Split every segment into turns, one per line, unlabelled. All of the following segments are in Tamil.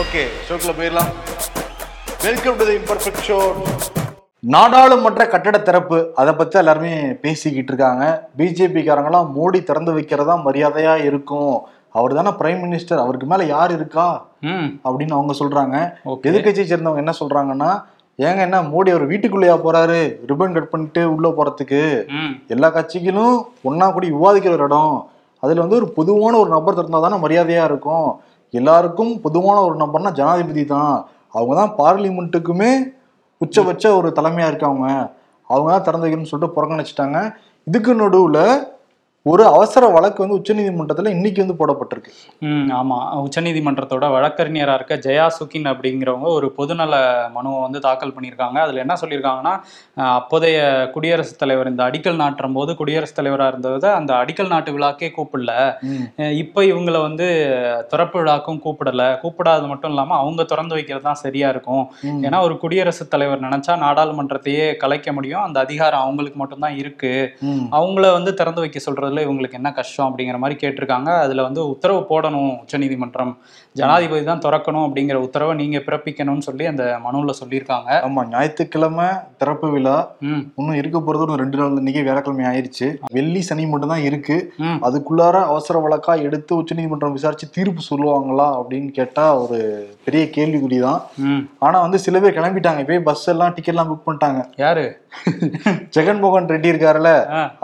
ஓகே ஷோக்குள்ள போயிடலாம். வெல்கம் டு இம்பர்ஃபெக்ட் ஷோ நாடாளுமன்ற கட்டட திறப்பு அதை பத்தி எல்லாருமே பேசிக்கிட்டு இருக்காங்க. பிஜேபி காரங்களாம் மோடி திறந்து வைக்கிறதா மரியாதையா இருக்கும். அவர் தானே பிரைம் மினிஸ்டர் அவருக்கு மேல யார் இருக்கா? அப்படின்னு அவங்க சொல்றாங்க.
ஓகே.
எதிர்கட்சியை சேர்ந்தவங்க என்ன சொல்றாங்கன்னா ஏங்க என்ன மோடி அவர் வீட்டுக்குள்ளேயா போறாரு? ரிப்பன் கட் பண்ணிட்டு உள்ள போறதுக்கு. எல்லா கட்சிகளும் ஒன்னா கூடி விவாதிக்கிற ஒரு இடம். அதுல வந்து ஒரு பொதுவான ஒரு நபர் திறந்தா தானே மரியாதையா இருக்கும். எல்லாருக்கும் பொதுவான ஒரு நம்பர்னா ஜனாதிபதி தான். அவங்க தான் பார்லிமெண்ட்டுக்குமே உச்சபட்ச ஒரு தலைமையாக இருக்காங்க. அவங்க தான் திறந்து வைக்கணும்னு சொல்லிட்டு புறக்கணிச்சிட்டாங்க. இதுக்கு நடுவில் ஒரு அவசர வழக்கு வந்து உச்சநீதிமன்றத்துல இன்னைக்கு வந்து போடப்பட்டிருக்கு.
ம் ஆமாம் உச்சநீதிமன்றத்தோட வழக்கறிஞராக இருக்க ஜெயா சுகின் அப்படிங்கிறவங்க ஒரு பொதுநல மனுவை வந்து தாக்கல் பண்ணியிருக்காங்க. அதில் என்ன சொல்லியிருக்காங்கன்னா அப்போதைய குடியரசுத் தலைவர் இந்த அடிக்கல் நாட்டும் போது குடியரசுத் தலைவராக இருந்ததை அந்த அடிக்கல் நாட்டு விழாக்கே கூப்பிடல. இப்போ இவங்களை வந்து திறப்பு விழாக்கும் கூப்பிடல. கூப்பிடாது மட்டும் இல்லாமல் அவங்க திறந்து வைக்கிறது தான் சரியா இருக்கும். ஏன்னா ஒரு குடியரசுத் தலைவர் நினைச்சா நாடாளுமன்றத்தையே கலைக்க முடியும். அந்த அதிகாரம் அவங்களுக்கு மட்டும்தான் இருக்கு. அவங்கள வந்து திறந்து வைக்க சொல்றதுல இவங்களுக்கு என்ன கஷ்டம் அப்படிங்கிற மாதிரி கேட்டிருக்காங்க. அதுல வந்து உத்தரவு போடணும் உச்சநீதிமன்றம். ஜனாதிபதி தான் திறக்கணும் அப்படிங்கிற உத்தரவை நீங்க பிறப்பிக்கணும்னு சொல்லி அந்த மனுவுல சொல்லியிருக்காங்க.
ஆமா ஞாயிற்றுக்கிழமை திறப்பு விழா. இன்னும் இருக்க போறது ஒரு ரெண்டு நாள் இன்னைக்கு வேலைக்கிழமை ஆயிருச்சு. வெள்ளி சனி மட்டும் தான் இருக்கு. அதுக்குள்ளார அவசர வழக்கா எடுத்து உச்சநீதிமன்றம் விசாரிச்சு தீர்ப்பு சொல்லுவாங்களா அப்படின்னு கேட்டா ஒரு பெரிய கேள்விக்குறி தான். ஆனா வந்து சில பேர் கிளம்பிட்டாங்க. இப்பயே பஸ் எல்லாம் டிக்கெட் எல்லாம் புக் பண்ணிட்டாங்க.
யாரு?
ஜெகன்மோகன் ரெட்டி இருக்காருல்ல.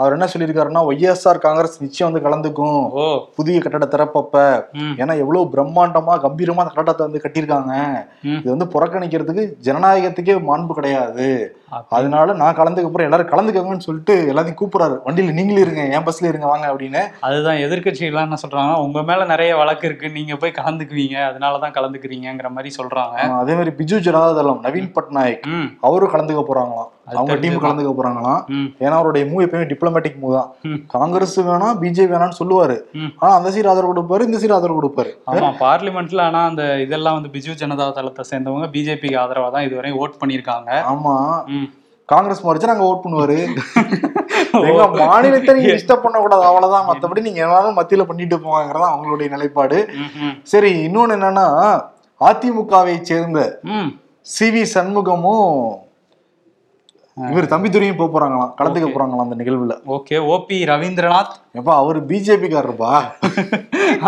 அவர் என்ன சொல்லியிருக்காருன்னா ஒய்எஸ்ஆர் காங்கிரஸ் நிச்சயம் வந்து கலந்துக்கும். புதிய கட்டட திறப்பப்ப. ஏன்னா எவ்வளவு பிரம்மாண்டமா கம்பீரமா அந்த கட்டடத்தை வந்து கட்டியிருக்காங்க. இது வந்து புறக்கணிக்கிறதுக்கு ஜனநாயகத்துக்கே மாண்பு கிடையாது. அதனால நான் கலந்துக்க போறேன் எல்லாரும் கலந்துக்கங்கன்னு சொல்லிட்டு எல்லாத்தையும் கூப்பிடுறாரு. வண்டியில நீங்களும் இருங்க என் பஸ்ல இருங்க வாங்க அப்படின்னு.
அதுதான் எதிர்க்கட்சிகள்லாம் என்ன சொல்றாங்கன்னா உங்க மேல நிறைய வழக்கு இருக்கு. நீங்க போய் கலந்துக்குவீங்க. அதனாலதான் கலந்துக்கிறீங்கிற மாதிரி சொல்றாங்க.
அதே மாதிரி பிஜு ஜனதா தளம் நவீன் பட்நாயக் அவரும் கலந்துக்க போறாங்களாம். அவங்க டீம். கலந்துக்க போறாங்களாம். ஏன்னா அவருடைய மூவ் எப்பயுமே டிப்ளமேட்டிக் மூவ் தான். காங்கிரஸ் வேணாம் பிஜேபி வேணாம்னு சொல்லுவாரு. ஆனா அந்த சீர் ஆதரவு கொடுப்பாரு இந்த சீர் ஆதரவு கொடுப்பாரு.
ஆமா பார்லிமெண்ட்ல ஆனா அந்த இதெல்லாம் வந்து பிஜு ஜனதா தளத்தை சேர்ந்தவங்க பிஜேபிக்கு ஆதரவா தான் இதுவரை ஓட் பண்ணியிருக்காங்க.
ஆமா. காங்கிரஸ் மாறிச்சா நாங்க ஓட் பண்ணுவாரு. எங்க மாநிலத்தை நீங்க டிஸ்டர்ப் பண்ண கூடாது அவ்வளவுதான். மத்தபடி நீங்க எல்லாரும் மத்தியில பண்ணிட்டு போவாங்கிறதா அவங்களுடைய நிலைப்பாடு. சரி இன்னொன்னு என்னன்னா அதிமுகவை சேர்ந்த சி வி சண்முகமும் இவர் தம்பிதுரையும் போக போறாங்களாம். கலந்துக்க
Okay.
போறாங்களாம் அந்த நிகழ்வுல.
Okay O P Ravindranath.
எப்பா அவர் பிஜேபி காரருப்பா?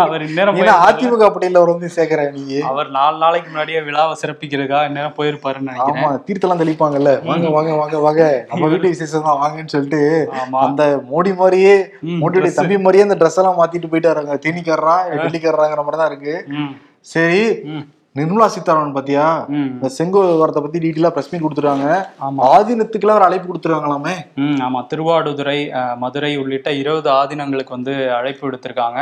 அவர் இந்நேரம்.
அதிமுக பட்டியல அவர் வந்து சேர்க்கிற நீ?
அவர் நாலு நாளைக்கு முன்னாடியே விழாவை சிறப்பிக்கிறதுக்கா இந்நேரம் போயிருப்பாருன்னு
ஆமா தீர்த்தெல்லாம் தெளிப்பாங்கல்ல. வாங்க வாங்க வாங்க வாங்க. நம்ம வீட்டு விசேஷம் தான் வாங்கன்னு சொல்லிட்டு அந்த மோடி மாதிரியே மோடியுடைய. தம்பி மாதிரியே அந்த ட்ரெஸ் எல்லாம் மாத்திட்டு போயிட்டாருங்க. தேனிக்காரரா டெல்லிக்காரராங்கிற மாதிரி தான் இருக்கு. சரி நிர்மலா சீதாராமன் பாத்தியா? இந்த செங்கோ விவகாரத்தை பத்தி டீட்டெயிலா பிரஸ் மீட் கொடுத்துருக்காங்க ஆதீனத்துக்குலாம் ஒரு அழைப்பு கொடுத்துருக்காங்களாமே
ம் ஆமா. திருவாடுதுறை மதுரை உள்ளிட்ட இருபது ஆதீனங்களுக்கு வந்து அழைப்பு விடுத்திருக்காங்க.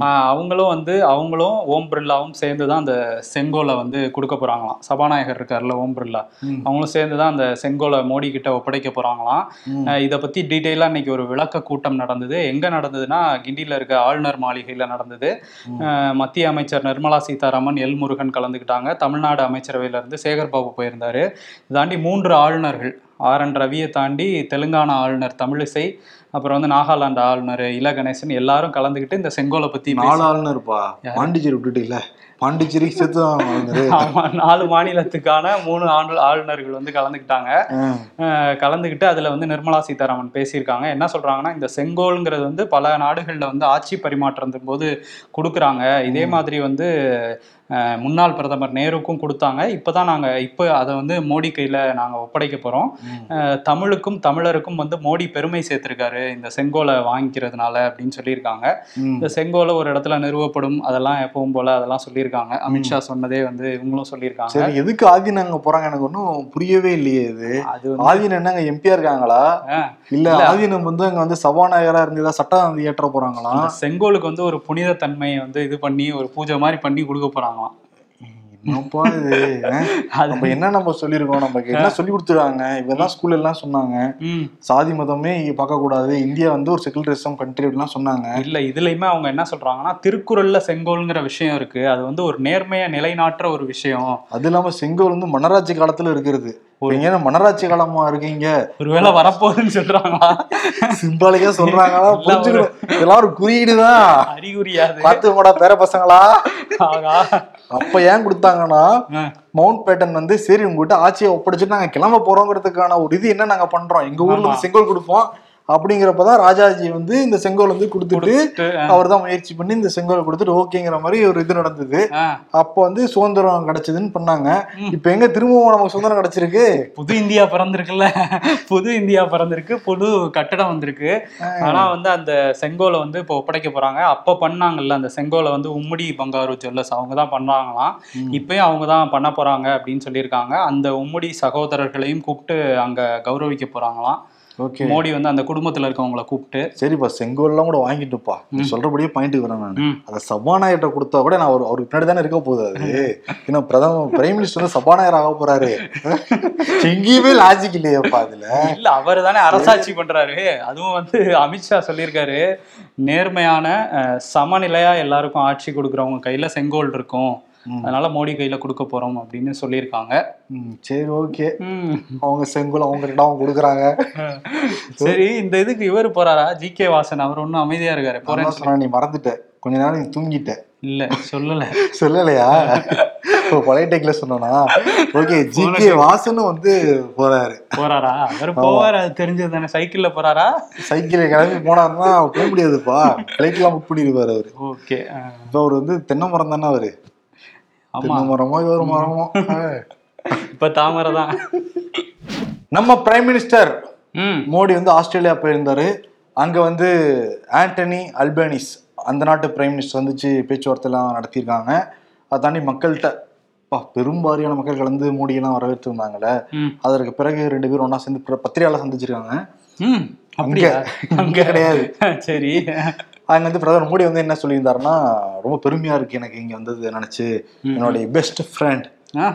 அஹ், அவங்களும் வந்து அவங்களும் ஓம் பிர்லாவும் சேர்ந்து தான் அந்த செங்கோலை வந்து கொடுக்க போறாங்களாம். சபாநாயகர் இருக்கார்ல ஓம் பிர்லா. அவங்களும் சேர்ந்து தான் அந்த செங்கோலை மோடி கிட்ட ஒப்படைக்க போறாங்களாம். இதை பத்தி டீட்டெயிலாக இன்னைக்கு ஒரு விளக்க கூட்டம் நடந்தது. எங்க நடந்ததுன்னா கிண்டியில இருக்க ஆளுநர் மாளிகையில நடந்தது. மத்திய அமைச்சர் நிர்மலா சீதாராமன் எல் முருகன் கலந்துக்கிட்டாங்க தமிழ்நாடு அமைச்சரவையில இருந்து சேகர் பாபு போயிருந்தாரு. தாண்டி மூன்று ஆளுநர்கள். ஆர். என். ரவியை தாண்டி தெலுங்கானா ஆளுநர் தமிழிசை அப்புறம் வந்து நாகாலாந்து ஆளுநர் இல கணேசன் எல்லாரும் கலந்துக்கிட்டு இந்த செங்கோலை பத்தி
நாலு ஆளுநர்ப்பா? பாண்டிச்சேரி விட்டுட்டு இல்ல பாண்டிச்சேரி
ஆமா நாலு மாநிலத்துக்கான மூணு ஆண்டு ஆளுநர்கள் வந்து கலந்துக்கிட்டாங்க. கலந்துக்கிட்டு அதில் வந்து நிர்மலா சீதாராமன் பேசியிருக்காங்க. என்ன சொல்கிறாங்கன்னா இந்த செங்கோல்ங்கிறது வந்து பல நாடுகளில் வந்து ஆட்சி பரிமாற்றம் போது கொடுக்குறாங்க. இதே மாதிரி வந்து முன்னாள் பிரதமர் நேருக்கும் கொடுத்தாங்க. இப்போ தான் நாங்கள் இப்போ அதை வந்து மோடி கையில் நாங்கள் ஒப்படைக்க போகிறோம். தமிழுக்கும் தமிழருக்கும் வந்து மோடி பெருமை சேர்த்திருக்காரு. இந்த செங்கோலை வாங்கிக்கிறதுனால அப்படின்னு சொல்லியிருக்காங்க. இந்த செங்கோலை ஒரு இடத்துல நிறுவப்படும். அதெல்லாம் எப்பவும் போல அதெல்லாம் சொல்லியிருக்காங்க. அமித்ஷா சொன்னதே வந்து இவங்களும் சொல்லியிருக்காங்க.
சரி எதுக்கு ஆதீனம் அங்க போறாங்க எனக்கு ஒன்றும் புரியவே இல்லையே இது.
அது
ஆதீனம் என்னங்க எம்பியா இருக்காங்களா? இல்ல. ஆதீனம் வந்து அங்க வந்து சபாநாயகரா இருந்து ஏதாவது சட்டம் இயற்ற போறாங்களா?
செங்கோலுக்கு வந்து ஒரு புனித தன்மையை வந்து இது பண்ணி ஒரு பூஜை மாதிரி பண்ணி கொடுக்க போறாங்களாம்
நம்ம என்ன நம்ம சொல்லியிருக்கோம்? நமக்கு என்ன சொல்லி கொடுத்துருக்காங்க? இவதான் ஸ்கூல்ல எல்லாம் சொன்னாங்க. சாதி மதமே பார்க்க கூடாது. இந்தியா வந்து ஒரு செகுலரிசம் கண்ட்ரி அப்படிலாம் சொன்னாங்க.
இல்ல இதுலயுமே அவங்க என்ன சொல்றாங்கன்னா திருக்குறள்ல செங்கோல்ங்கிற விஷயம் இருக்கு. அது வந்து ஒரு நேர்மையை நிலைநாட்டுற ஒரு விஷயம்.
அது இல்லாம செங்கோல் வந்து மன்னராட்சி காலத்துல இருக்கிறது. நீங்க என்ன மன்னராட்சி காலமா இருக்கீங்க?
ஒருவேளை வரப்போகுதுன்னு சொல்றாங்களா?
சிம்பாலிக்கா சொல்றாங்களா? புரிஞ்சுக்கணும். இதெல்லாம் ஒரு குறியீடுதான்
அறிகுறியாது
பாத்துக்கோடா பேர பசங்களா? அப்ப ஏன் கொடுத்தாங்கன்னா. மவுண்ட் பேட்டன் வந்து சரி உங்ககிட்ட ஆட்சியை ஒப்படைச்சிட்டு நாங்க கிளம்ப போறோங்கிறதுக்கான ஒரு இது என்ன நாங்க பண்றோம்? எங்க ஊர்ல செங்கோல் கொடுப்போம். அப்படிங்கிறப்பதான் ராஜாஜி வந்து இந்த செங்கோல் வந்து கொடுத்துட்டு அவர் தான் முயற்சி பண்ணி இந்த செங்கோல் கொடுத்துட்டு ஓகேங்கிற மாதிரி ஒரு இது நடந்தது. அப்போ வந்து சுதந்திரம் கிடைச்சதுன்னு பண்ணாங்க. இப்ப எங்க திரும்பவும் நமக்கு சுதந்திரம் கிடைச்சிருக்கு?
புது இந்தியா பிறந்திருக்குல்ல. புது இந்தியா பிறந்திருக்கு. புது கட்டடம் வந்திருக்கு. ஆனா வந்து அந்த செங்கோலை வந்து இப்போ ஒப்படைக்க போறாங்க. அப்ப பண்ணாங்கல்ல அந்த செங்கோலை வந்து உம்முடி பங்காரு ஜுவல்லர்ஸ் அவங்க தான் பண்ணாங்களாம் இப்பயும் அவங்க தான் பண்ண போறாங்க அப்படின்னு சொல்லியிருக்காங்க. அந்த உம்முடி சகோதரர்களையும் கூப்பிட்டு அங்க கௌரவிக்க போறாங்களாம். மோடி வந்து அந்த குடும்பத்துல இருக்கவங்கள கூப்பிட்டு
சரிப்பா செங்கோல்லாம் கூட வாங்கிட்டுப்பா. சொல்றபடியே பாயிண்ட் வரேன் நான். அதை சபாநாயகர்கிட்ட கொடுத்தா கூட நான் அவர் அவருக்கு பின்னாடி தானே இருக்க போகுது அது. ஏன்னா பிரதம பிரைம் மினிஸ்டர் வந்து சபாநாயகர் ஆக போறாரு. எங்கேயுமே லாஜிக் இல்லையப்பா அதுல.
இல்ல அவர் தானே அரசாட்சி பண்றாரு. அதுவும் வந்து அமித்ஷா சொல்லியிருக்காரு. நேர்மையான சமநிலையா எல்லாருக்கும் ஆட்சி கொடுக்குறவங்க கையில செங்கோல் இருக்கும். அதனால மோடி கையில கொடுக்க போறோம் அப்படின்னு சொல்லியிருக்காங்க.
சரி ஓகே. அவங்க செங்கோல் அவங்க அவங்க கொடுக்குறாங்க.
சரி இந்த இதுக்கு இவர் போறாரா? ஜி கே வாசன் அவர் ஒன்றும் அமைதியா இருக்காரு
சொன்னேன், நீ மறந்துட்ட. கொஞ்ச நேரம் நீ தூங்கிட்ட.
இல்ல சொல்லல.
சொல்லலையா? பொலைடெக்ல சொன்னா ஓகே ஜி கே வாசனும் வந்து போறாரு.
போறாரா? அவர் போவாரு அது தெரிஞ்சது தானே. சைக்கிள்ல போறாரா?
சைக்கிள் கிளம்பி போனாருன்னா போக முடியாதுப்பா. ஃபிளைட்லாம் புக் பண்ணிடுவாரு அவரு.
ஓகே
இப்ப அவர் வந்து தென்னை மரம் தானே அவரு? மரமோ ஒரு மரமோ?
இப்ப தாமரை தான்.
நம்ம பிரைம் மினிஸ்டர் மோடி வந்து ஆஸ்திரேலியா போயிருந்தாரு. அங்க வந்து ஆண்டனி அல்பேனிஸ் அந்த நாட்டு பிரைம் மினிஸ்டர் வந்துச்சு பேச்சுவார்த்தைலாம் நடத்தியிருக்காங்க. அதை தாண்டி மக்கள்கிட்ட பா பெரும்பாரியான மக்கள் கலந்து மோடியெல்லாம் வரவேற்று இருந்தாங்கல்ல அதற்கு பிறகு ரெண்டு பேரும் ஒண்ணா சேர்ந்து பத்திரிகையாளர் சந்திச்சிருக்காங்க. அங்க கிடையாது.
சரி.
அங்க வந்து பிரதமர் மோடி வந்து என்ன சொல்லியிருந்தாருன்னா ரொம்ப பெருமையா இருக்கு எனக்கு இங்க வந்தது நினைச்சு என்னுடைய பெஸ்ட் ஃப்ரெண்ட்.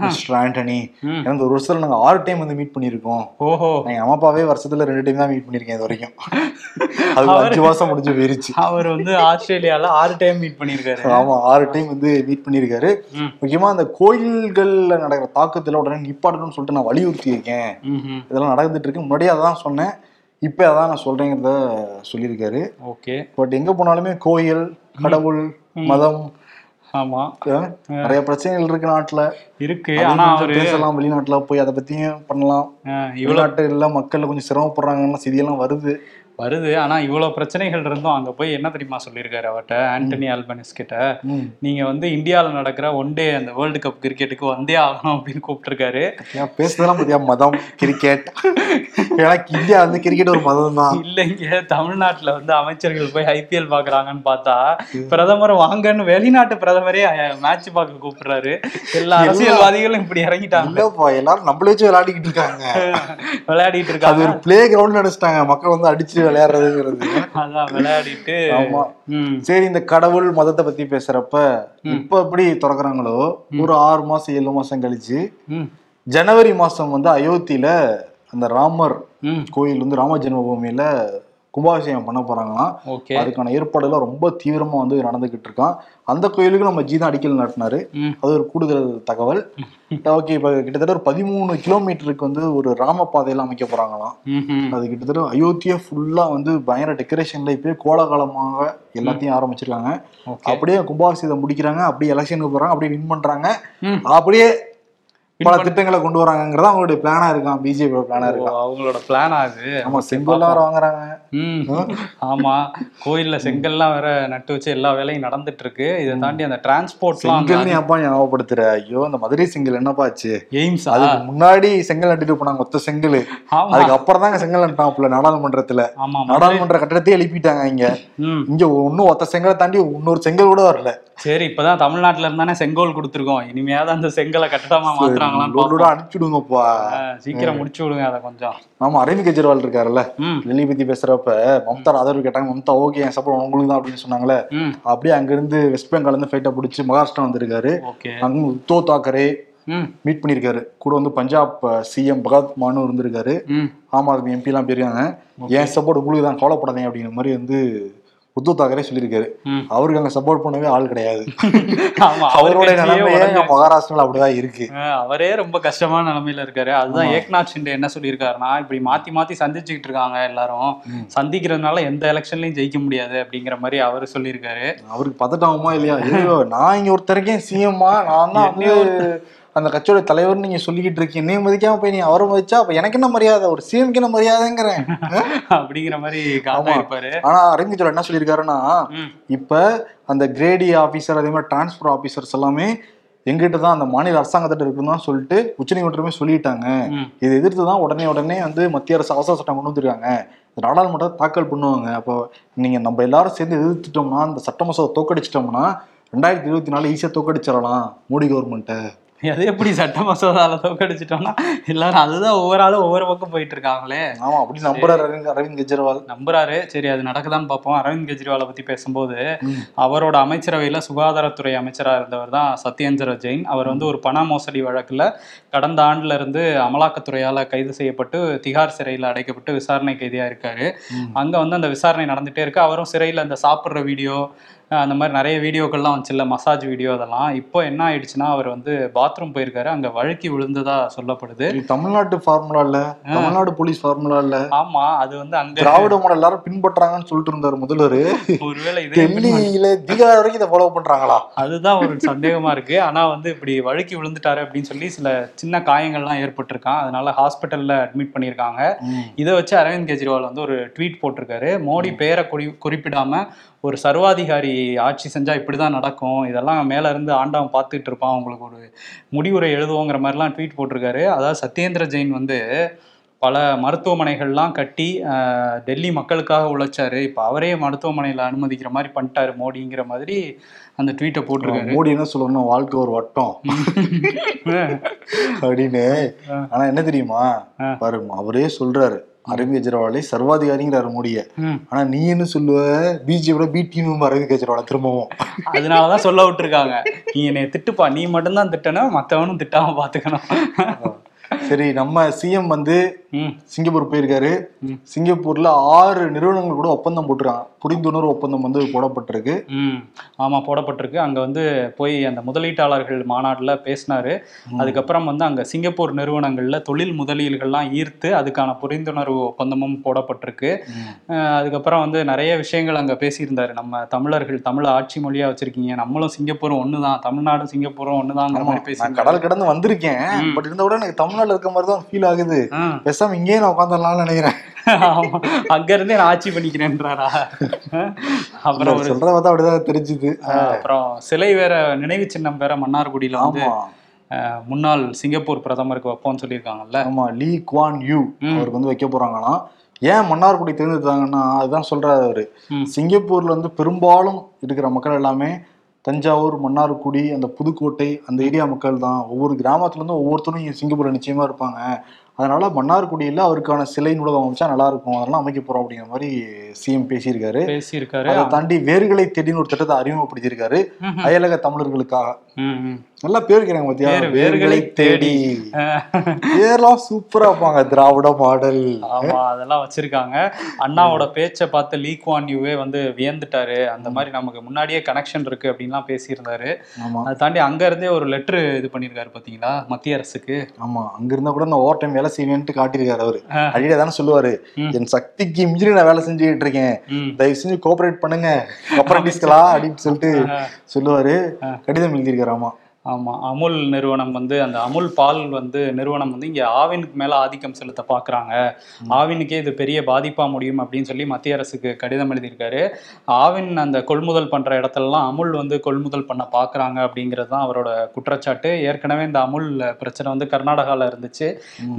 மிஸ்டர் ஆண்டனி. எனக்கு ஒரு வருஷத்துல நாங்க ஆறு டைம் வந்து மீட் பண்ணியிருக்கோம்.
ஓஹோ.
எங்க அம்மா அப்பாவே வருஷத்துல ரெண்டு டைம் தான் மீட் பண்ணிருக்கேன் இது வரைக்கும். அது அஞ்சு மாசம் முடிஞ்சு போயிருச்சு.
அவர் வந்து ஆஸ்திரேலியால ஆறு டைம் மீட் பண்ணியிருக்காரு.
ஆமா ஆறு டைம் வந்து மீட் பண்ணியிருக்காரு.
ம்.
முக்கியமா அந்த கோயில்கள்ல நடக்கிற தாக்கத்துல உடனே நிப்பாட்டணும்னு சொல்லிட்டு நான் வலியுறுத்தி இருக்கேன். இதெல்லாம் நடந்துட்டு இருக்கு. முன்னாடியே அதான் சொன்னேன். இப்ப அதான் நான் சொல்றேங்கிறத சொல்லியிருக்காரு.
ஓகே.
பட் எங்க போனாலுமே கோயில் கடவுள் மதம்
ஆமா.
நிறைய பிரச்சனைகள் இருக்கு நாட்டுல.
இருக்கு ஆனா அவரு
பேசலாம் வெளிநாட்டுல போய் அதை பத்தியும் பண்ணலாம்.
இவ்வளவு
வெளிநாட்டுல மக்கள் கொஞ்சம் சிரமப்படுறாங்கன்னு செய்தியெல்லாம் வருது.
வருது. ஆனா இவ்வளவு பிரச்சனைகள் இருந்தும் அங்க போய் என்ன தெரியுமா சொல்லியிருக்காரு அவர்ட்ட ஆண்டனி ஆல்பனிஸ் கிட்ட. நீங்க வந்து இந்தியால நடக்கிற ஒன் டே அந்த வேர்ல்டு கப் கிரிக்கெட்டுக்கு வந்தே ஆகணும் அப்படின்னு கூப்பிட்டுருக்காரு.
பேசுறதெல்லாம் பத்தியா? மதம் கிரிக்கெட் எனக்கு இந்தியா வந்து கிரிக்கெட் ஒரு மதம் தான்
இல்லைங்க. தமிழ்நாட்டுல வந்து அமைச்சர்கள் போய் ஐபிஎல் பாக்குறாங்கன்னு பார்த்தா பிரதமர் வாங்கன்னு வெளிநாட்டு பிரதமரே மேட்ச் பார்க்க கூப்பிடுறாரு. எல்லா அரசியல்வாதிகளும் இப்படி இறங்கிட்டாங்க.
எல்லாரும் நம்மள விளையாடிக்கிட்டு இருக்காங்க.
விளையாடிட்டு
அது
இருக்காங்க
ஒரு பிளே கிரவுண்ட் நினைச்சிட்டாங்க. மக்கள் வந்து அடிச்சு விளையாடுறதுங்கிறது.
அதான் விளையாடிட்டு
ஆமா. சரி இந்த கடவுள் மதத்தை பத்தி பேசுறப்ப இப்ப எப்படி திறக்கறாங்களோ ஒரு ஆறு மாசம் ஏழு மாசம் கழிச்சு ஜனவரி மாசம் வந்து அயோத்தியில அந்த ராமர் கோயில் வந்து ராம ஜென்மபூமியில கும்பாபிஷேகம் பண்ண போறாங்களாம். அதுக்கான ஏற்பாடுலாம் ரொம்ப தீவிரமா வந்து நடந்துகிட்டு இருக்கான் அந்த கோயிலுக்கு நம்ம ஜி தான் அடிக்கல் நாட்டினாரு. அது ஒரு கூடுதல் தகவல். ஓகே இப்ப கிட்டத்தட்ட ஒரு பதிமூணு கிலோமீட்டருக்கு வந்து ஒரு ராம பாதையெல்லாம் அமைக்க போறாங்களாம். அது கிட்டத்தட்ட அயோத்தியா ஃபுல்லா வந்து பயங்கர டெக்கரேஷன்ல இப்பயே கோலாகலமாக எல்லாத்தையும் ஆரம்பிச்சிருக்காங்க. அப்படியே கும்பாபிஷேகத்தை முடிக்கிறாங்க. அப்படியே எலெக்ஷனுக்கு போறாங்க. அப்படியே வின் பண்றாங்க. அப்படியே பல திட்டங்களை கொண்டு வராங்கிறதா அவங்களுடைய பிளானா இருக்கான் பிஜேபியோட பிளானா இருக்கான்
அவங்களோட பிளான் ஆகுது
ஆமா செங்கோல்லாம் வேற வாங்குறாங்க?
ஆமா. கோயில்ல செங்கல்லாம் வேற நட்டு வச்சு எல்லா வேலையும் நடந்துட்டு இருக்கு இதை தாண்டி அந்த டிரான்ஸ்போர்ட்லாம்
அப்பா ஞாபகப்படுத்துற. ஐயோ அந்த மதுரை செங்கல் என்னப்பா ஆச்சு?
எய்ம்ஸ்?
அதுக்கு முன்னாடி செங்கல் நட்டுட்டு போனாங்க மொத்த செங்கல். அதுக்கு அப்புறம் தாங்க செங்கல் நட்டாப்புல நாடாளுமன்றத்துல. நாடாளுமன்ற கட்டடத்தையே எழுப்பிட்டாங்க இங்க. இங்க ஒன்னும் ஒத்த செங்கலை தாண்டி இன்னொரு செங்கல் கூட வரல.
சரி இப்பதான் தமிழ்நாட்டுல இருந்தானே செங்கோல் கொடுத்துருக்கோம். இனிமையாவது அந்த செங்கலை கட்டடமா.
லோடா அனுப்பிச்சுடுங்கப்பா
சீக்கிரம் முடிச்சு விடுங்க அதை கொஞ்சம்.
ஆமா அரவிந்த் கெஜ்ரிவால் இருக்காருல்ல.
ம்.
டெல்லி பத்தி பேசுறப்ப மம்தா ஆதரவு கேட்டாங்க மம்தா ஓகே என் சப்போர்ட் உங்களுக்கு தான் அப்படின்னு சொன்னாங்களே அப்படியே அங்க இருந்து வெஸ்ட் பெங்கால் இருந்து ஃபைட்டை பிடிச்சி மகாராஷ்டிரா வந்திருக்காரு. அங்க உத்தவ் தாக்கரே மீட் பண்ணியிருக்காரு கூட வந்து பஞ்சாப் சிஎம் பகத் மானு இருந்திருக்காரு. ஆம் ஆத்மி எம்பி எல்லாம் போயிருக்காங்க என் சப்போர்ட் உங்களுக்கு தான் கவலைப்படாதீங்க அப்படிங்கிற மாதிரி வந்து உத்தவ் தாக்கரே சொல்லியிருக்காரு. அவருக்கு அங்க சப்போர்ட் பண்ணவே ஆள் கிடையாது. அவருடைய நிலைமையே அங்க மகாராஷ்டிரால அப்படிதான் இருக்கு.
அவரே ரொம்ப கஷ்டமான நிலைமையில இருக்காரு. அதுதான். ஏக்நாத் ஷிண்டே என்ன சொல்லியிருக்காருன்னா இப்படி மாத்தி மாத்தி சந்திச்சுக்கிட்டு இருக்காங்க எல்லாரும். சந்திக்கிறதுனால எந்த எலெக்ஷன்லயும் ஜெயிக்க முடியாது அப்படிங்கிற மாதிரி அவரு சொல்லியிருக்காரு.
அவருக்கு பதட்டமா இல்லையா? நான் இங்க ஒருத்தருக்கேன் சிஎம்மா நான் தான் அந்த கட்சியோட தலைவர் நீங்க சொல்லிக்கிட்டு இருக்கீங்க. என்னைய மதிக்காம போய் நீ அவரை மதிச்சா அப்ப எனக்கு என்ன மரியாதை? ஒரு சிஎம்க்கு என்ன மரியாதைங்கிறேன்.
அப்படிங்கிற மாதிரி. இருப்பாரு.
ஆனா அரவிந்த் கெஜ்ரிவால் என்ன சொல்லியிருக்காருன்னா. இப்ப அந்த கிரேடி ஆபீசர் அதே மாதிரி டிரான்ஸ்பர் ஆபீசர்ஸ் எல்லாமே எங்கிட்ட தான் அந்த மாநில அரசாங்கத்திட்ட இருக்குன்னு தான் சொல்லிட்டு உச்சநீதிமன்றமே சொல்லிட்டாங்க. இதை எதிர்த்து தான் உடனே உடனே வந்து மத்திய அரசு அவசர சட்டம் கொண்டு வந்திருக்காங்க. இந்த நாடாளுமன்றத்தை தாக்கல் பண்ணுவாங்க. அப்போ நீங்க நம்ம எல்லாரும் சேர்ந்து எதிர்த்துட்டோம்னா இந்த சட்ட மசோதை தோக்கடிச்சிட்டோம்னா ரெண்டாயிரத்தி இருபத்தி நாலு ஈஸியா தோக்கடிச்சிடலாம். மோடி கவர்மெண்ட்டை
அது எப்படி சட்ட மசோதால தோக்கடிச்சிட்டோம்னா எல்லாரும் அதுதான் ஒவ்வொரு ஆளும் ஒவ்வொரு பக்கம் போயிட்டு இருக்காங்களே
ஆமா அப்படி நம்புறாரு அரவிந்த் அரவிந்த் கெஜ்ரிவால்.
நம்புறாரு. சரி அது நடக்குதான்னு பார்ப்போம். அரவிந்த் கெஜ்ரிவாலை பத்தி பேசும்போது. அவரோட அமைச்சரவையில சுகாதாரத்துறை அமைச்சரா இருந்தவர் தான் சத்யேந்திர ஜெயின். அவர் வந்து ஒரு பண மோசடி வழக்குல கடந்த ஆண்டுல இருந்து அமலாக்கத்துறையால கைது செய்யப்பட்டு திகார் சிறையில அடைக்கப்பட்டு விசாரணை கைதியா இருக்காரு. அங்க வந்து அந்த விசாரணை நடந்துட்டே இருக்கு. அவரும் சிறையில அந்த சாப்பிடுற வீடியோ அந்த மாதிரி நிறைய வீடியோக்கள்லாம் வந்துச்சுல்ல மசாஜ் வீடியோ அதெல்லாம். இப்போ என்ன ஆயிடுச்சுன்னா அவர் வந்து பாத்ரூம் போயிருக்காரு அங்க வழுக்கி விழுந்ததா சொல்லப்படுது.
தமிழ்நாட்டு ஃபார்முலா இல்ல தமிழ்நாடு போலீஸ் ஃபார்முலா இல்ல.
ஆமா அது வந்து அங்க
திராவிட மாடல் எல்லாரும் பின்பற்றாங்கன்னு சொல்லிட்டு இருந்தாரு முதல்வர்.
ஒருவேளை இதே
டெல்லியில பீகார் வரைக்கும் இதை ஃபாலோ பண்றாங்களா?
அதுதான் ஒரு சந்தேகமா இருக்கு. ஆனா வந்து இப்படி வழுக்கி விழுந்துட்டாரு அப்படின்னு சொல்லி சில சின்ன காயங்கள்லாம் ஏற்பட்டிருக்கான். அதனால ஹாஸ்பிட்டல்ல அட்மிட் பண்ணியிருக்காங்க. இதை வச்சு அரவிந்த் கெஜ்ரிவால் வந்து ஒரு ட்வீட் போட்டிருக்காரு. மோடி பேரை குறி குறிப்பிடாம ஒரு சர்வாதிகாரி ஆட்சி செஞ்சா இப்படிதான் நடக்கும். இதெல்லாம் மேல இருந்து ஆண்டவன் பார்த்துட்டு இருப்பான். உங்களுக்கு ஒரு முடிவுரை எழுதுவோங்கிற மாதிரிலாம் ட்வீட் போட்டிருக்காரு. அதாவது சத்யேந்திர ஜெயின் வந்து பல மருத்துவமனைகள்லாம் கட்டி டெல்லி மக்களுக்காக உழைச்சாரு. இப்போ அவரே மருத்துவமனையில் அனுமதிக்கிற மாதிரி பண்ணிட்டாரு மோடிங்கிற மாதிரி அந்த ட்வீட்டை போட்டிருக்காரு.
மோடி என்ன சொல்லணும் வாழ்க்கை ஒரு வட்டம். அப்படின்னு. ஆனா என்ன தெரியுமா?
ஆ.
பாரு அவரே சொல்றாரு. அரவிந்த் கெஜ்ரிவாலை சர்வாதிகாரிங்கிறாரு மோடிய. ஆனா நீ என்ன சொல்லுவ? பிஜேபியோட பி டீம் அரவிந்த் கெஜ்ரிவாலை திரும்பவும்.
அதனாலதான் சொல்ல விட்டுருக்காங்க. நீ என்னை திட்டுப்பா. நீ மட்டும்தான் திட்டணும் மத்தவனும் திட்டாம பாத்துக்கணும்.
சரி நம்ம சிஎம் வந்து சிங்கப்பூர் போயிருக்காரு. சிங்கப்பூர்ல ஆறு நிறுவனங்கள் கூட ஒப்பந்தம் போட்டுருக்காங்க. புரிந்துணர்வு ஒப்பந்தம் வந்து போடப்பட்டிருக்கு.
ஆமா போடப்பட்டிருக்கு. அங்க வந்து போய் அந்த முதலீட்டாளர்கள் மாநாட்டுல பேசினாரு. அதுக்கப்புறம் வந்து அங்க சிங்கப்பூர் நிறுவனங்கள்ல தொழில் முதலீடுகள்லாம் ஈர்த்து அதுக்கான புரிந்துணர்வு ஒப்பந்தமும் போடப்பட்டிருக்கு. அதுக்கப்புறம் வந்து நிறைய விஷயங்கள் அங்க பேசியிருந்தாரு. நம்ம தமிழர்கள் தமிழ் ஆட்சி மொழியா வச்சிருக்கீங்க. நம்மளும் சிங்கப்பூரும் ஒண்ணுதான். தமிழ்நாடும் சிங்கப்பூரும் பேசி
கடல் கடந்து வந்திருக்கேன். பட் இருந்த விட எனக்கு தமிழ்நாட்டுல இருக்க மாதிரி தான் ஃபீல் ஆகுது. பேசாம இங்கேயே நான் உட்காந்துடலாம்னு நினைக்கிறேன்.
அங்க இருந்தே நான் ஆட்சி பண்ணிக்கிறேன்றாரா? அப்புறம்
சொல்றத பார்த்தா அப்படிதான் தெரிஞ்சுது.
அப்புறம் சிலை வேற நினைவு சின்னம் வேற மன்னார்குடியில வந்து முன்னாள் சிங்கப்பூர் பிரதமருக்கு வைப்போம்னு சொல்லியிருக்காங்கல்ல?
ஆமா லீ குவான் யூ. அவருக்கு வந்து வைக்க போறாங்களாம். ஏன் மன்னார்குடி தேர்ந்தெடுத்தாங்கன்னா அதுதான் சொல்றாரு அவரு. சிங்கப்பூர்ல வந்து பெரும்பாலும் இருக்கிற மக்கள் எல்லாமே தஞ்சாவூர் மன்னார்குடி அந்த புதுக்கோட்டை அந்த ஏரியா மக்கள் தான். ஒவ்வொரு கிராமத்துல இருந்தும் ஒவ்வொருத்தரும் சிங்கப்பூர்ல நிச்சயமா இருப்பாங்க. அதனால மன்னார்குடியில அவருக்கான சிலை நூலகம் அமைச்சா நல்லா இருக்கும் அதெல்லாம் அமைக்க போறோம் அப்படிங்கிற மாதிரி சிஎம் பேசியிருக்காரு.
பேசியிருக்காரு.
அதை தாண்டி வேர்களை தேடின்னு ஒரு திட்டத்தை அறிமுகப்படுத்தியிருக்காரு.
ம்ஹும்.
தமிழர்களுக்காக. நல்லா பேர் இருக்கிறாங்க பாத்தியா வேர்களை தேடி. பேர்லாம் சூப்பரா இருப்பாங்க திராவிட மாடல்
ஆமா அதெல்லாம் வச்சிருக்காங்க. அண்ணாவோட பேச்சை பார்த்து லீ குவான் யூவே வந்து வியந்துட்டாரு. அந்த மாதிரி நமக்கு முன்னாடியே கனெக்ஷன் இருக்கு அப்படின்லாம் பேசியிருந்தாரு.
ஆமா.
அதை தாண்டி அங்க இருந்தே ஒரு லெட்டர் இது பண்ணியிருக்காரு பாத்தீங்களா மத்திய அரசுக்கு?
ஆமா அங்க இருந்தா கூட நான் ஓவர் டைம் வேலை செய்வேன்ட்டு காட்டியிருக்காரு அவரு. அடிக்கடி தானே சொல்லுவாரு. என் சக்திக்கு மிஞ்சி நான் வேலை செஞ்சுக்கிட்டு இருக்கேன். தயவு செஞ்சு கோஆபரேட் பண்ணுங்க அப்ரண்டிஸ்களா அப்படின்னு சொல்லிட்டு. சொல்லுவாரு கடிதம் எழுதியிருக்காராமா
ஆமா அமுல் நிறுவனம் வந்து அந்த அமுல் பால் வந்து நிறுவனம் வந்து இங்க ஆவினுக்கு மேல ஆதிக்கம் செலுத்த பாக்குறாங்க. ஆவினுக்கே இது பெரிய பாதிப்பா முடியும் அப்படின்னு சொல்லி மத்திய அரசுக்கு கடிதம் எழுதியிருக்காரு. ஆவின் அந்த கொள்முதல் பண்ற இடத்துலலாம் அமுல் வந்து கொள்முதல் பண்ண பாக்குறாங்க அப்படிங்கிறது தான் அவரோட குற்றச்சாட்டு. ஏற்கனவே இந்த அமுல் பிரச்சனை வந்து கர்நாடகால இருந்துச்சு.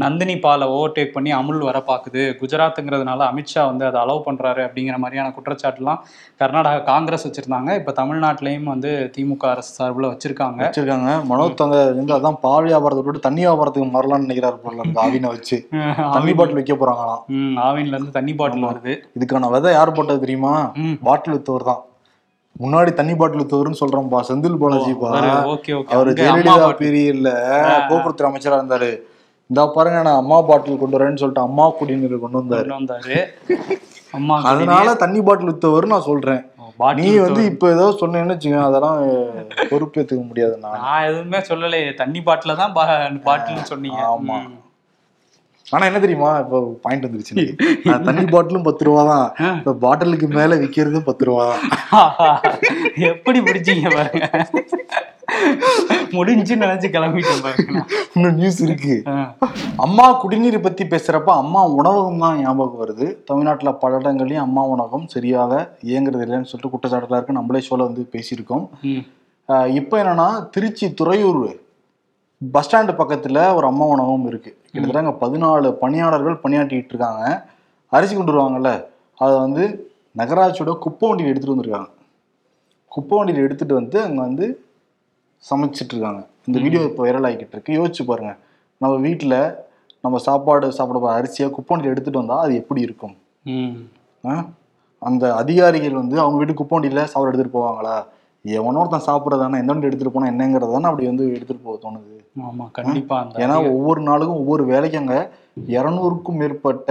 நந்தினி பாலை ஓவர்டேக் பண்ணி அமுல் வர பாக்குது. குஜராத்துங்கிறதுனால அமித்ஷா வந்து அதை அலோவ் பண்றாரு அப்படிங்கிற மாதிரியான குற்றச்சாட்டுலாம் கர்நாடகா காங்கிரஸ் வச்சிருந்தாங்க. இப்ப தமிழ்நாட்டிலையும் வந்து திமுக அரசு சார்பில் வச்சிருக்காங்க.
வச்சிருக்காங்க மனோத் தங்க வந்து அதான் பால் வியாபாரத்தை விட்டு தண்ணி வியாபாரத்துக்கு மாறலாம்னு நினைக்கிறாரு போல இருக்கு ஆவினை வச்சு. தண்ணி பாட்டில் வைக்க போறாங்களாம்.
ஆவின்ல இருந்து தண்ணி பாட்டில் வருது.
இதுக்கான விதை யார் போட்டது தெரியுமா? பாட்டில் வித்தவர் தான். முன்னாடி தண்ணி பாட்டில் வித்தவர்னு சொல்றோம்பா செந்தில்
ஓகே ஓகே.
அவர் ஜெயலலிதா பீரியட்ல போக்குவரத்து அமைச்சரா இருந்தாரு. இந்த பாருங்க நான் அம்மா பாட்டில் கொண்டு வரேன்னு சொல்லிட்டு அம்மா குடிநீர் கொண்டு வந்தாரு. அதனால தண்ணி பாட்டில் வித்தவர் நான் சொல்றேன். நீ வந்து இப்ப ஏதோ சொன்னேன்னு வச்சுக்கோ அதெல்லாம் பொறுப்பேத்துக்க முடியாது நான்.
எதுவுமே சொல்லலையே தண்ணி பாட்டில தான் பாட்டில்னு சொன்னீங்க.
ஆமா. ஆனா என்ன தெரியுமா இப்போ பாயிண்ட் வந்துருச்சு தண்ணி பாட்டிலும் பத்து ரூபா தான். இப்ப பாட்டிலுக்கு மேல விக்கிறதும் பத்து ரூபா தான்.
எப்படி பிடிச்சீங்க பாருங்க. முடிஞ்சுன்னு நினைச்சு கிளம்பிட்டேன்.
இன்னும் நியூஸ் இருக்கு. அம்மா குடிநீர் பத்தி பேசுறப்ப அம்மா உணவகம் தான் ஞாபகம் வருது. தமிழ்நாட்டுல பல இடங்கள்லயும் அம்மா உணவகம் சரியாக இயங்குறது இல்லைன்னு சொல்லிட்டு குற்றச்சாட்டுலாம் இருக்கு. நம்மளே ஷோல வந்து பேசியிருக்கோம். இப்போ என்னன்னா திருச்சி துறையூர் பஸ் ஸ்டாண்டு பக்கத்துல ஒரு அம்மா உணவகம் இருக்கு. கிட்டத்தட்ட அங்க பதினாலு பணியாளர்கள் பணியாற்றிட்டு இருக்காங்க. அரிசி கொண்டு வருவாங்கல்ல அதை வந்து நகராட்சியோட குப்பை வண்டியில் எடுத்துட்டு வந்திருக்காங்க. குப்பை வண்டியில் எடுத்துட்டு வந்து அங்க வந்து சமைச்சிட்டு இருக்காங்க இந்த வீடியோ இப்போ வைரல் ஆகிக்கிட்டு இருக்கு யோசிச்சு பாருங்க. நம்ம வீட்டில் நம்ம சாப்பாடு சாப்பிட போற அரிசியை குப்பை வண்டியில் எடுத்துட்டு வந்தா அது எப்படி இருக்கும்? அந்த அதிகாரிகள் வந்து அவங்க வீட்டு குப்பை வண்டியில் சாப்பாடு எடுத்துட்டு போவாங்களா? எவனோ ஒருத்தன் சாப்பிட்றதானே எந்த வண்டி எடுத்துட்டு போனா என்னங்கிறது தானே அப்படி வந்து எடுத்துட்டு போக தோணுது.
ஆமா கண்டிப்பா அந்த
ஏன்னா ஒவ்வொரு நாளுக்கும் ஒவ்வொரு வேலைக்கு அங்க இரநூறுக்கும் மேற்பட்ட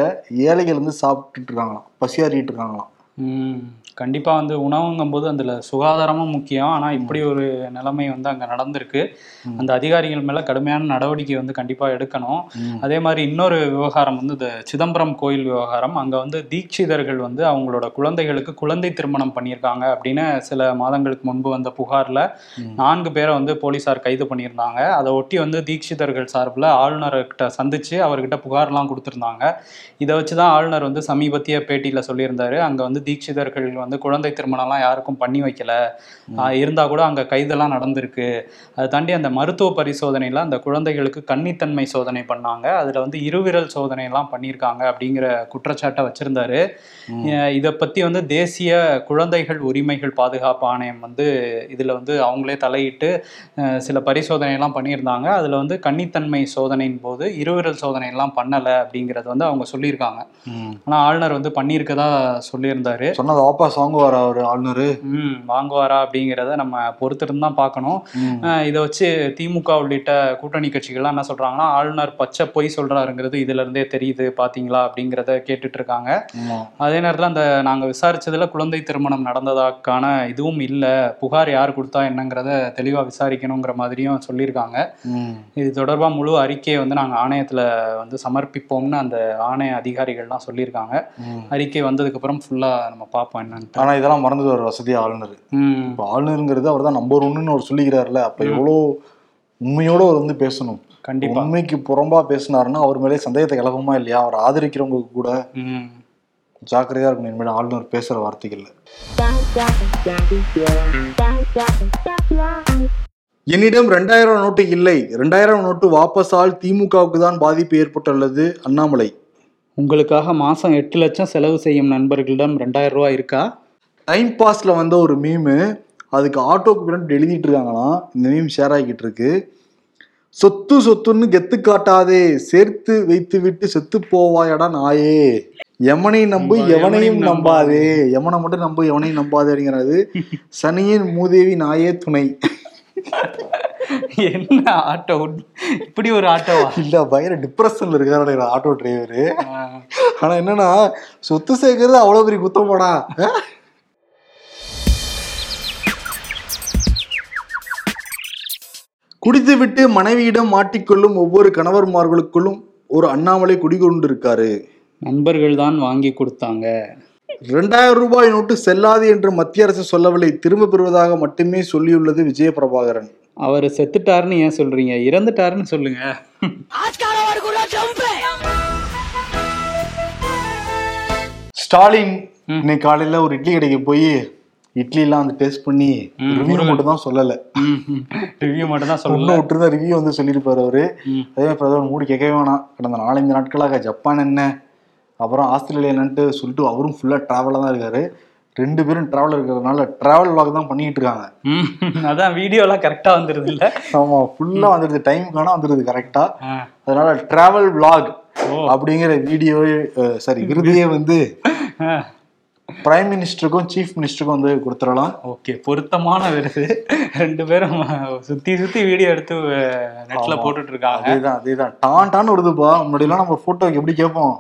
ஏழைகள் வந்து சாப்பிட்டுட்டு இருக்காங்களாம். பசியாறிட்டு இருக்காங்களாம்.
ம் கண்டிப்பா வந்து உணவுங்கும் போது அதுல சுகாதாரமும் முக்கியம். ஆனா இப்படி ஒரு நிலைமை வந்து அங்க நடந்திருக்கு. அந்த அதிகாரிகள் மேல கடுமையான நடவடிக்கை வந்து கண்டிப்பா எடுக்கணும். அதே மாதிரி இன்னொரு விவகாரம் வந்து இந்த சிதம்பரம் கோயில் விவகாரம். அங்க வந்து தீட்சிதர்கள் வந்து அவங்களோட குழந்தைகளுக்கு குழந்தை திருமணம் பண்ணியிருக்காங்க அப்படின்னு சில மாதங்களுக்கு முன்பு வந்த புகார்ல. நான்கு பேரை வந்து போலீசார் கைது பண்ணியிருந்தாங்க. அதை ஒட்டி வந்து தீட்சிதர்கள் சார்பில் ஆளுநர்கிட்ட சந்திச்சு அவர்கிட்ட புகார்லாம் கொடுத்துருந்தாங்க. இதை வச்சு தான் ஆளுநர் வந்து சமீபத்திய பேட்டியில் சொல்லியிருந்தாரு. அங்கே வந்து தீட்சிதர்கள் வந்து குழந்தை திருமணம்லாம் யாருக்கும் பண்ணி வைக்கல. ஆஹ் இருந்தா கூட அங்கே கைதெல்லாம் நடந்திருக்கு. அதை தாண்டி அந்த மருத்துவ பரிசோதனையில் அந்த குழந்தைகளுக்கு கன்னித்தன்மை சோதனை பண்ணாங்க. அதில் வந்து இருவிரல் சோதனையெல்லாம் பண்ணியிருக்காங்க அப்படிங்கிற குற்றச்சாட்டை வச்சிருந்தாரு. இதை பற்றி வந்து தேசிய குழந்தைகள் உரிமைகள் பாதுகாப்பு ஆணையம் வந்து இதில் வந்து அவங்களே தலையிட்டு சில பரிசோதனையெல்லாம் பண்ணியிருந்தாங்க. அதில் வந்து கன்னித்தன்மை சோதனையின் போது இருவிரல் சோதனையெல்லாம் பண்ணலை அப்படிங்கிறது வந்து அவங்க சொல்லியிருக்காங்க. ஆனால் ஆளுநர் வந்து பண்ணியிருக்கதா சொல்லியிருந்தாரு.
சொன்னது வாபஸ் வாங்குவாரா அவர் ஆளுநர்?
ம் வாங்குவாரா அப்படிங்கிறத நம்ம பொறுத்திருந்து தான் பார்க்கணும். இதை வச்சு திமுக உள்ளிட்ட கூட்டணி கட்சிகள்லாம் என்ன சொல்றாங்கன்னா ஆளுநர் பச்சை பொய் சொல்றாருங்கிறது இதுல இருந்தே தெரியுது பாத்தீங்களா அப்படிங்கிறத கேட்டுட்டு இருக்காங்க அதே நேரத்தில் அந்த நாங்கள் விசாரிச்சதுல குழந்தை திருமணம் நடந்ததாக்கான இதுவும் இல்லை புகார் யார் கொடுத்தா என்னங்கிறத தெளிவாக விசாரிக்கணுங்கிற மாதிரியும் சொல்லியிருக்காங்க. இது தொடர்பாக முழு அறிக்கையை வந்து நாங்கள் ஆணையத்தில் வந்து சமர்ப்பிப்போம்னு அந்த ஆணைய அதிகாரிகள்லாம் சொல்லியிருக்காங்க. அறிக்கை வந்ததுக்கப்புறம் ஃபுல்லாக நம்ம பார்ப்போம் என்னன்ட்டு
ஆனா இதெல்லாம் மறந்துட்டு ஒரு வசதியா ஆளுநர்.
ம்.
இப்போ ஆளுநருங்கிறது அவர் தான் நம்பர் ஒன்னுன்னு அவர் சொல்லிக்கிறாருல அப்ப எவ்வளோ உண்மையோட அவர் வந்து பேசணும்.
கண்டிப்பா.
உண்மைக்கு புறம்பா பேசினாருன்னா அவர் மேலே சந்தேகத்தை கிளம்புமா இல்லையா? அவர் ஆதரிக்கிறவங்க கூட
ம்.
ஜாக்கிரதையா இருக்கணும். இனிமேல் ஆளுநர் பேசுற வார்த்தைகள்ல. என்னிடம் ரெண்டாயிரம் நோட்டு இல்லை. ரெண்டாயிரம் நோட்டு வாபஸால் திமுகவுக்கு தான் பாதிப்பு ஏற்பட்டுள்ளது அண்ணாமலை.
உங்களுக்காக மாசம் எட்டு லட்சம் செலவு செய்யும் நண்பர்களிடம் ரெண்டாயிரம் ரூபாய் இருக்கா?
டைம் பாஸ்ல வந்த ஒரு மீமு அதுக்கு ஆட்டோக்கு பின்னாடி எழுதிட்டு இருக்காங்களாம். இந்த மீம் ஷேர் ஆகிட்டு இருக்கு. சொத்து சொத்துன்னு கெத்து காட்டாதே சேர்த்து வைத்து விட்டு செத்து போவாயடா நாயே. எமனை நம்பு எவனையும் நம்பாதே. எமனை மட்டும் நம்பு எவனையும் நம்பாதே அப்படிங்கிறது சனியின் மூதேவி நாயே துணை.
என்ன ஆட்டோ இப்படி ஒரு ஆட்டோவா
இல்ல பயங்கர டிப்ரெஷன்ல இருக்காரு ஆட்டோ டிரைவரு ஆனா என்னன்னா சொத்து சேர்க்கறது அவ்வளவு பெரிய குத்தமாடா. அஹ்? குடித்துவிட்டு மனைவியிடம் மாட்டிக்கொள்ளும் ஒவ்வொரு கணவர்மார்களுக்குள்ளும் ஒரு அண்ணாமலை குடிகொண்டிருக்காரு.
நண்பர்கள் தான் வாங்கி கொடுத்தாங்க.
ரெண்டாயிரம் ரூபாய் நோட்டு செல்லாது என்று மத்திய அரசு சொல்லவில்லை. திரும்ப பெறுவதாக மட்டுமே சொல்லியுள்ளது விஜய பிரபாகரன்
அவர் செத்துட்டாருன்னு ஏன் சொல்றீங்க? இறந்துட்டாருன்னு சொல்லுங்க.
ஸ்டாலின் இன்னைக்கு காலையில ஒரு இட்லி கடைக்கு போய் இட்லி எல்லாம் வந்து டேஸ்ட் பண்ணி ரிவ்யூ மட்டும் தான் சொல்லல.
ரிவ்யூ மட்டும் தான் சொல்லல.
விட்டுருந்தா ரிவ்யூ வந்து சொல்லியிருப்பாரு அவரு. அதே மாதிரி பிரதமர் மூடி கேட்கவே வேணாம். கடந்த நாலஞ்சு நாட்களாக ஜப்பான் என்ன அப்புறம் ஆஸ்திரேலியா என்னன்ட்டு சொல்லிட்டு அவரும் ஃபுல்லா டிராவலா தான் இருக்காரு. ரெண்டு பேரும் டிராவல் இருக்கிறதுனால டிராவல் வாக் தான் பண்ணிட்டு இருக்காங்க.
அதான் வீடியோலாம் கரெக்டா வந்துருது இல்ல?
ஆமா ஃபுல்லா வந்துருது. டைமுக்கான வந்துருது கரெக்டா அதனால டிராவல் vlog
ஓ.
அப்படிங்கிற வீடியோவே சாரி விருதையே வந்து பிரைம் மினிஸ்டருக்கும் சீஃப் மினிஸ்டருக்கும் வந்து கொடுத்துடலாம்.
ஓகே பொருத்தமான விருது. ரெண்டு பேரும் சுத்தி சுத்தி வீடியோ எடுத்து நெட்ல. போட்டுட்டு இருக்காங்க
அதேதான் அதேதான். டான் டான் வருதுப்பா முன்னாடிலாம் நம்ம போட்டோக்கு எப்படி கேட்போம்?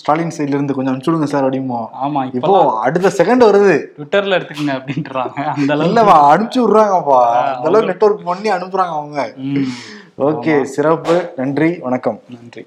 ஸ்டாலின் சைட்ல இருந்து கொஞ்சம் அனுப்பிச்சுடுங்க சார் அப்படிமோ
ஆமா
இப்போ அடுத்த செகண்ட் வருது.
ட்விட்டர்ல எடுத்துக்கங்க அப்படின்றாங்க. அந்த அளவுக்கு.
இல்லவா அனுப்பிச்சு விடுறாங்கப்பா அந்த அளவுக்கு நெட்வொர்க் பண்ணி அனுப்புறாங்க அவங்க. ஓகே சிறப்பு. நன்றி வணக்கம்.
நன்றி.